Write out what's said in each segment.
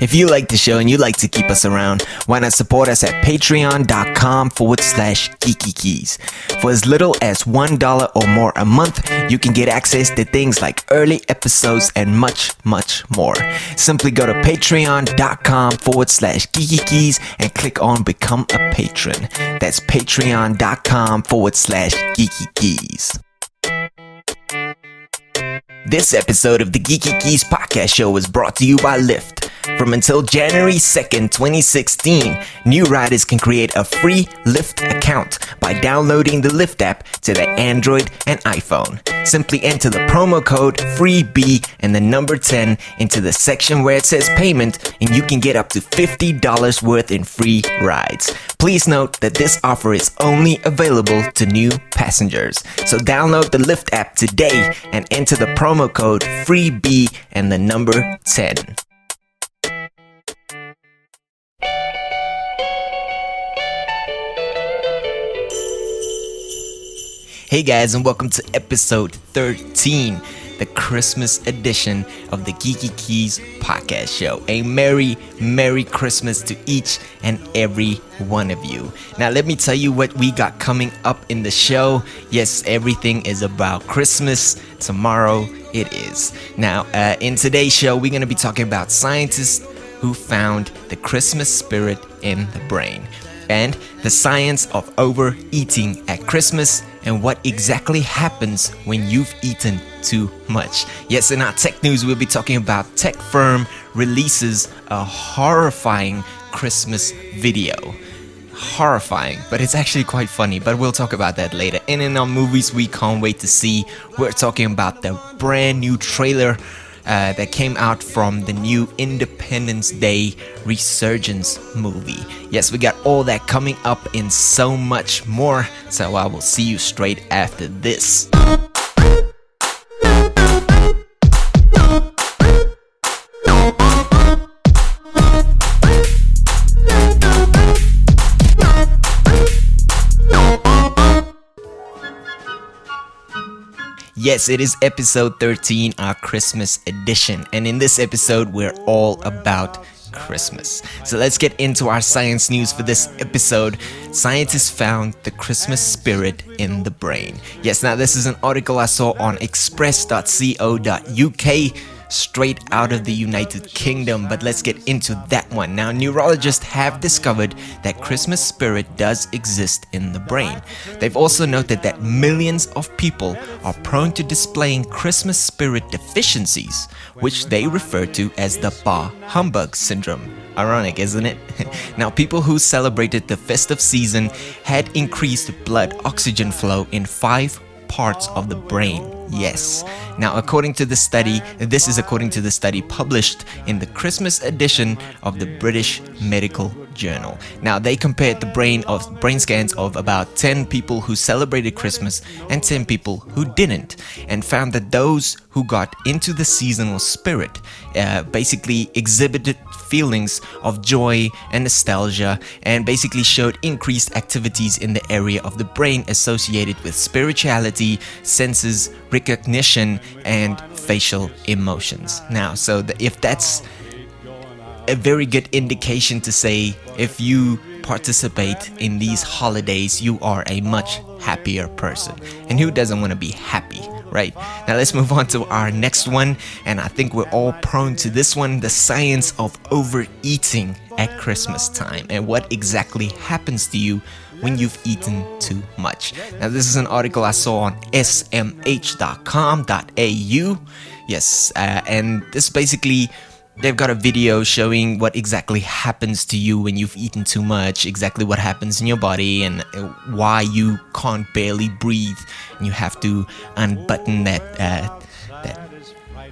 If you like the show and you like to keep us around, why not support us at patreon.com forward slash geeky keys. For as little as $1 or more a month, you can get access to things like early episodes and much, much more. Simply go to patreon.com forward slash geeky keys and click on become a patron. That's patreon.com forward slash geeky keys. This episode of the Geeky Keys podcast show is brought to you by Lyft. From until January 2nd, 2016, new riders can create a free Lyft account by downloading the Lyft app to the Android and iPhone. Simply enter the promo code FREEB and the number 10 into the section where it says payment, and you can get up to $50 worth in free rides. Please note that this offer is only available to new passengers. So download the Lyft app today and enter the promo code FREEB and the number 10. Hey guys, and welcome to episode 13, the Christmas edition of the Geeky Keys podcast show. A Merry, Merry Christmas to each and every one of you. Now, let me tell you what we got coming up in the show. Yes, everything is about Christmas. Tomorrow it is. Now, uh, in today's show, we're going to be talking about scientists who found the Christmas spirit in the brain and the science of overeating at Christmas and what exactly happens when you've eaten too much. Yes, in our tech news, we'll be talking about tech firm releases a horrifying Christmas video. Horrifying, but it's actually quite funny, but we'll talk about that later. And in our movies, we can't wait to see. We're talking about the brand new trailer uh, that came out from the new Independence Day Resurgence movie. Yes, we got all that coming up and so much more. So I will see you straight after this. Yes, it is episode 13, our Christmas edition. And in this episode, we're all about Christmas. So let's get into our science news for this episode. Scientists found the Christmas spirit in the brain. Yes, now this is an article I saw on express.co.uk straight out of the United Kingdom, but let's get into that one. Now, neurologists have discovered that Christmas spirit does exist in the brain. They've also noted that millions of people are prone to displaying Christmas spirit deficiencies, which they refer to as the Bah Humbug syndrome. Ironic, isn't it? now, people who celebrated the festive season had increased blood oxygen flow in five parts of the brain. Yes. Now, according to the study, this is according to the study published in the Christmas edition of the British Medical Journal. Now, they compared the brain of brain scans of about 10 people who celebrated Christmas and 10 people who didn't, and found that those who got into the seasonal spirit uh, basically exhibited feelings of joy and nostalgia and basically showed increased activities in the area of the brain associated with spirituality, senses, recognition, and facial emotions. Now, so the, if that's a very good indication to say if you participate in these holidays, you are a much happier person. And who doesn't want to be happy, right? Now let's move on to our next one. And I think we're all prone to this one the science of overeating at Christmas time and what exactly happens to you when you've eaten too much. Now, this is an article I saw on smh.com.au. Yes, uh, and this basically they've got a video showing what exactly happens to you when you've eaten too much, exactly what happens in your body, and uh, why you can't barely breathe. And you have to unbutton that uh, that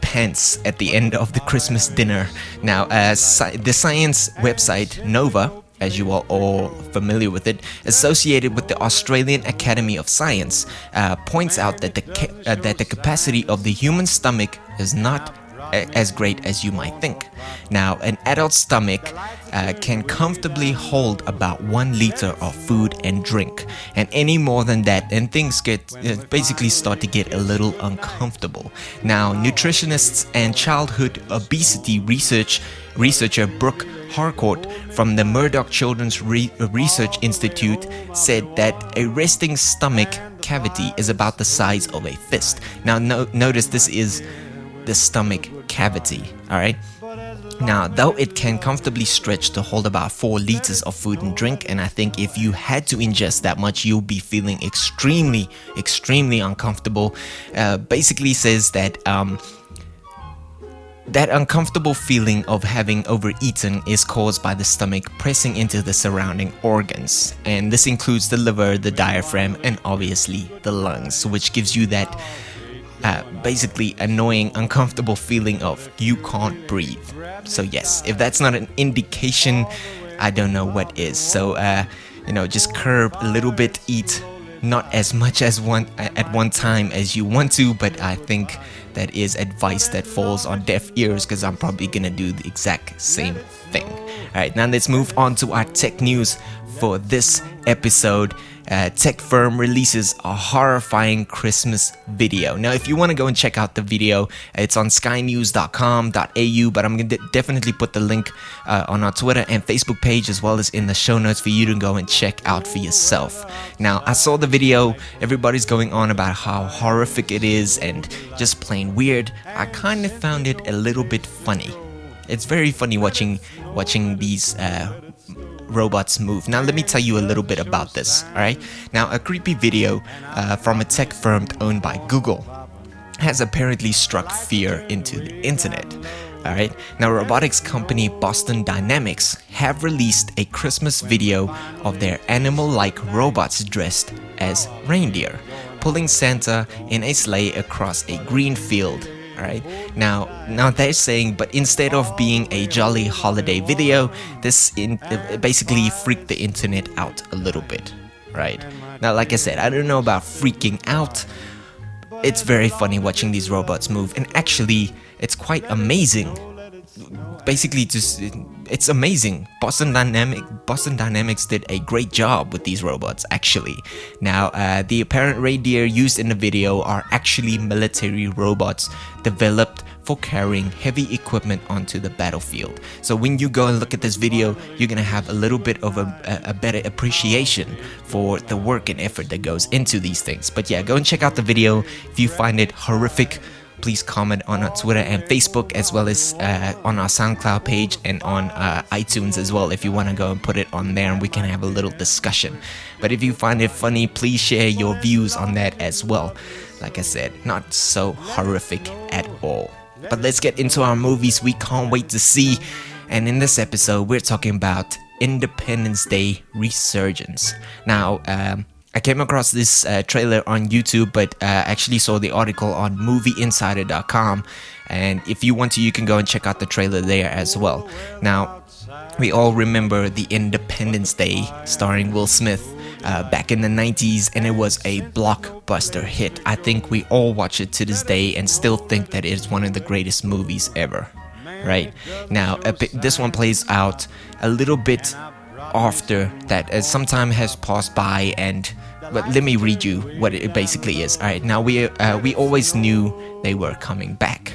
pants at the end of the Christmas dinner. Now, uh, sci- the science website Nova. As you are all familiar with it, associated with the Australian Academy of Science, uh, points out that the ca- uh, that the capacity of the human stomach is not as great as you might think. Now, an adult stomach uh, can comfortably hold about one liter of food and drink, and any more than that, and things get uh, basically start to get a little uncomfortable. Now, nutritionists and childhood obesity research researcher Brooke Harcourt from the Murdoch Children's Re- Research Institute said that a resting stomach cavity is about the size of a fist. Now, no- notice this is the stomach cavity, alright? Now, though it can comfortably stretch to hold about 4 liters of food and drink, and I think if you had to ingest that much, you'll be feeling extremely, extremely uncomfortable. Uh, basically, says that um, that uncomfortable feeling of having overeaten is caused by the stomach pressing into the surrounding organs, and this includes the liver, the diaphragm, and obviously the lungs, which gives you that uh, basically annoying, uncomfortable feeling of you can't breathe. So, yes, if that's not an indication, I don't know what is. So, uh, you know, just curb a little bit, eat not as much as one at one time as you want to, but I think that is advice that falls on deaf ears because I'm probably gonna do the exact same thing. Alright, now let's move on to our tech news for this episode uh, tech firm releases a horrifying Christmas video. Now, if you want to go and check out the video, it's on skynews.com.au, but I'm going to definitely put the link uh, on our Twitter and Facebook page as well as in the show notes for you to go and check out for yourself. Now, I saw the video, everybody's going on about how horrific it is and just plain weird. I kind of found it a little bit funny. It's very funny watching watching these uh, robots move. Now, let me tell you a little bit about this, alright? Now, a creepy video uh, from a tech firm owned by Google has apparently struck fear into the internet. Alright, now robotics company Boston Dynamics have released a Christmas video of their animal like robots dressed as reindeer, pulling Santa in a sleigh across a green field right? Now, now they're saying, but instead of being a jolly holiday video, this in, basically freaked the internet out a little bit, right? Now, like I said, I don't know about freaking out. It's very funny watching these robots move, and actually, it's quite amazing basically just it's amazing. Boston Dynamic Boston Dynamics did a great job with these robots actually. Now, uh, the apparent reindeer used in the video are actually military robots developed for carrying heavy equipment onto the battlefield. So when you go and look at this video, you're gonna have a little bit of a, a better appreciation for the work and effort that goes into these things. But yeah, go and check out the video if you find it horrific please comment on our Twitter and Facebook, as well as uh, on our SoundCloud page and on uh, iTunes as well. If you want to go and put it on there, and we can have a little discussion. But if you find it funny, please share your views on that as well. Like I said, not so horrific at all. But let's get into our movies we can't wait to see. And in this episode, we're talking about Independence Day Resurgence. Now, um, I came across this uh, trailer on YouTube, but uh, actually saw the article on movieinsider.com. And if you want to, you can go and check out the trailer there as well. Now, we all remember the Independence Day starring Will Smith uh, back in the 90s, and it was a blockbuster hit. I think we all watch it to this day and still think that it is one of the greatest movies ever. Right now, this one plays out a little bit after that as some time has passed by and but let me read you what it basically is. All right now we uh, we always knew they were coming back.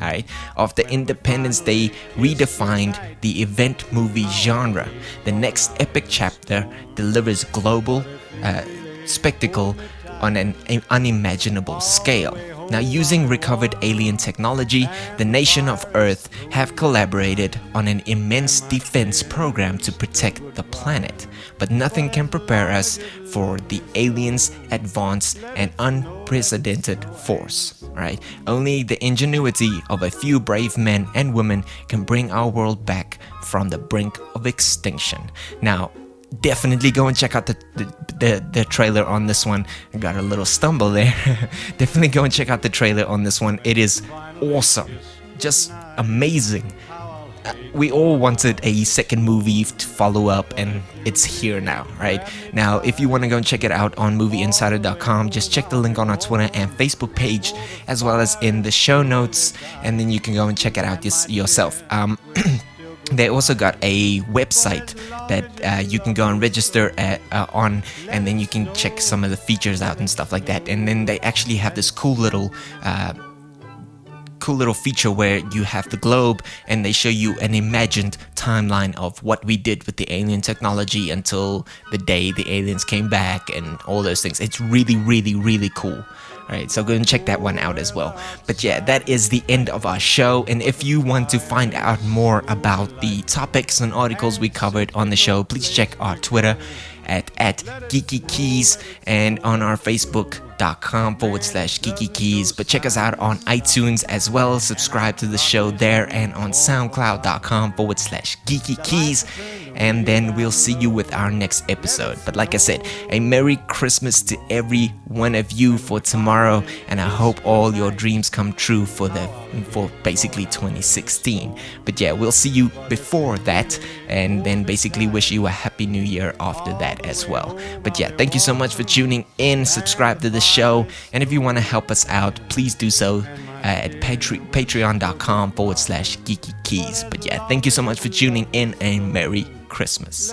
All right after independence day redefined the event movie genre. The next epic chapter delivers global uh, spectacle on an unimaginable scale now, using recovered alien technology, the nation of Earth have collaborated on an immense defense program to protect the planet. But nothing can prepare us for the aliens' advanced and unprecedented force. Right? Only the ingenuity of a few brave men and women can bring our world back from the brink of extinction. Now, definitely go and check out the, the, the, the, trailer on this one. I got a little stumble there. definitely go and check out the trailer on this one. It is awesome. Just amazing. uh, we all wanted a second movie to follow up, and it's here now, right? Now, if you want to go and check it out on movieinsider.com, just check the link on our Twitter and Facebook page, as well as in the show notes, and then you can go and check it out yourself. Um, they also got a website that uh, you can go and register at, uh, on and then you can check some of the features out and stuff like that. And then they actually have this cool little uh, cool little feature where you have the globe and they show you an imagined timeline of what we did with the alien technology until the day the aliens came back and all those things. It's really really really cool Alright, so go and check that one out as well. But yeah, that is the end of our show. And if you want to find out more about the topics and articles we covered on the show, please check our Twitter at, at Geeky Keys and on our Facebook com forward slash geeky keys. But check us out on iTunes as well. Subscribe to the show there and on soundcloud.com forward slash geeky keys. And then we'll see you with our next episode. But like I said, a Merry Christmas to every one of you for tomorrow. And I hope all your dreams come true for the for basically 2016. But yeah, we'll see you before that and then basically wish you a happy new year after that as well. But yeah, thank you so much for tuning in. Subscribe to the show. And if you want to help us out, please do so uh, at patre- patreon.com forward slash geeky keys. But yeah, thank you so much for tuning in and Merry Christmas.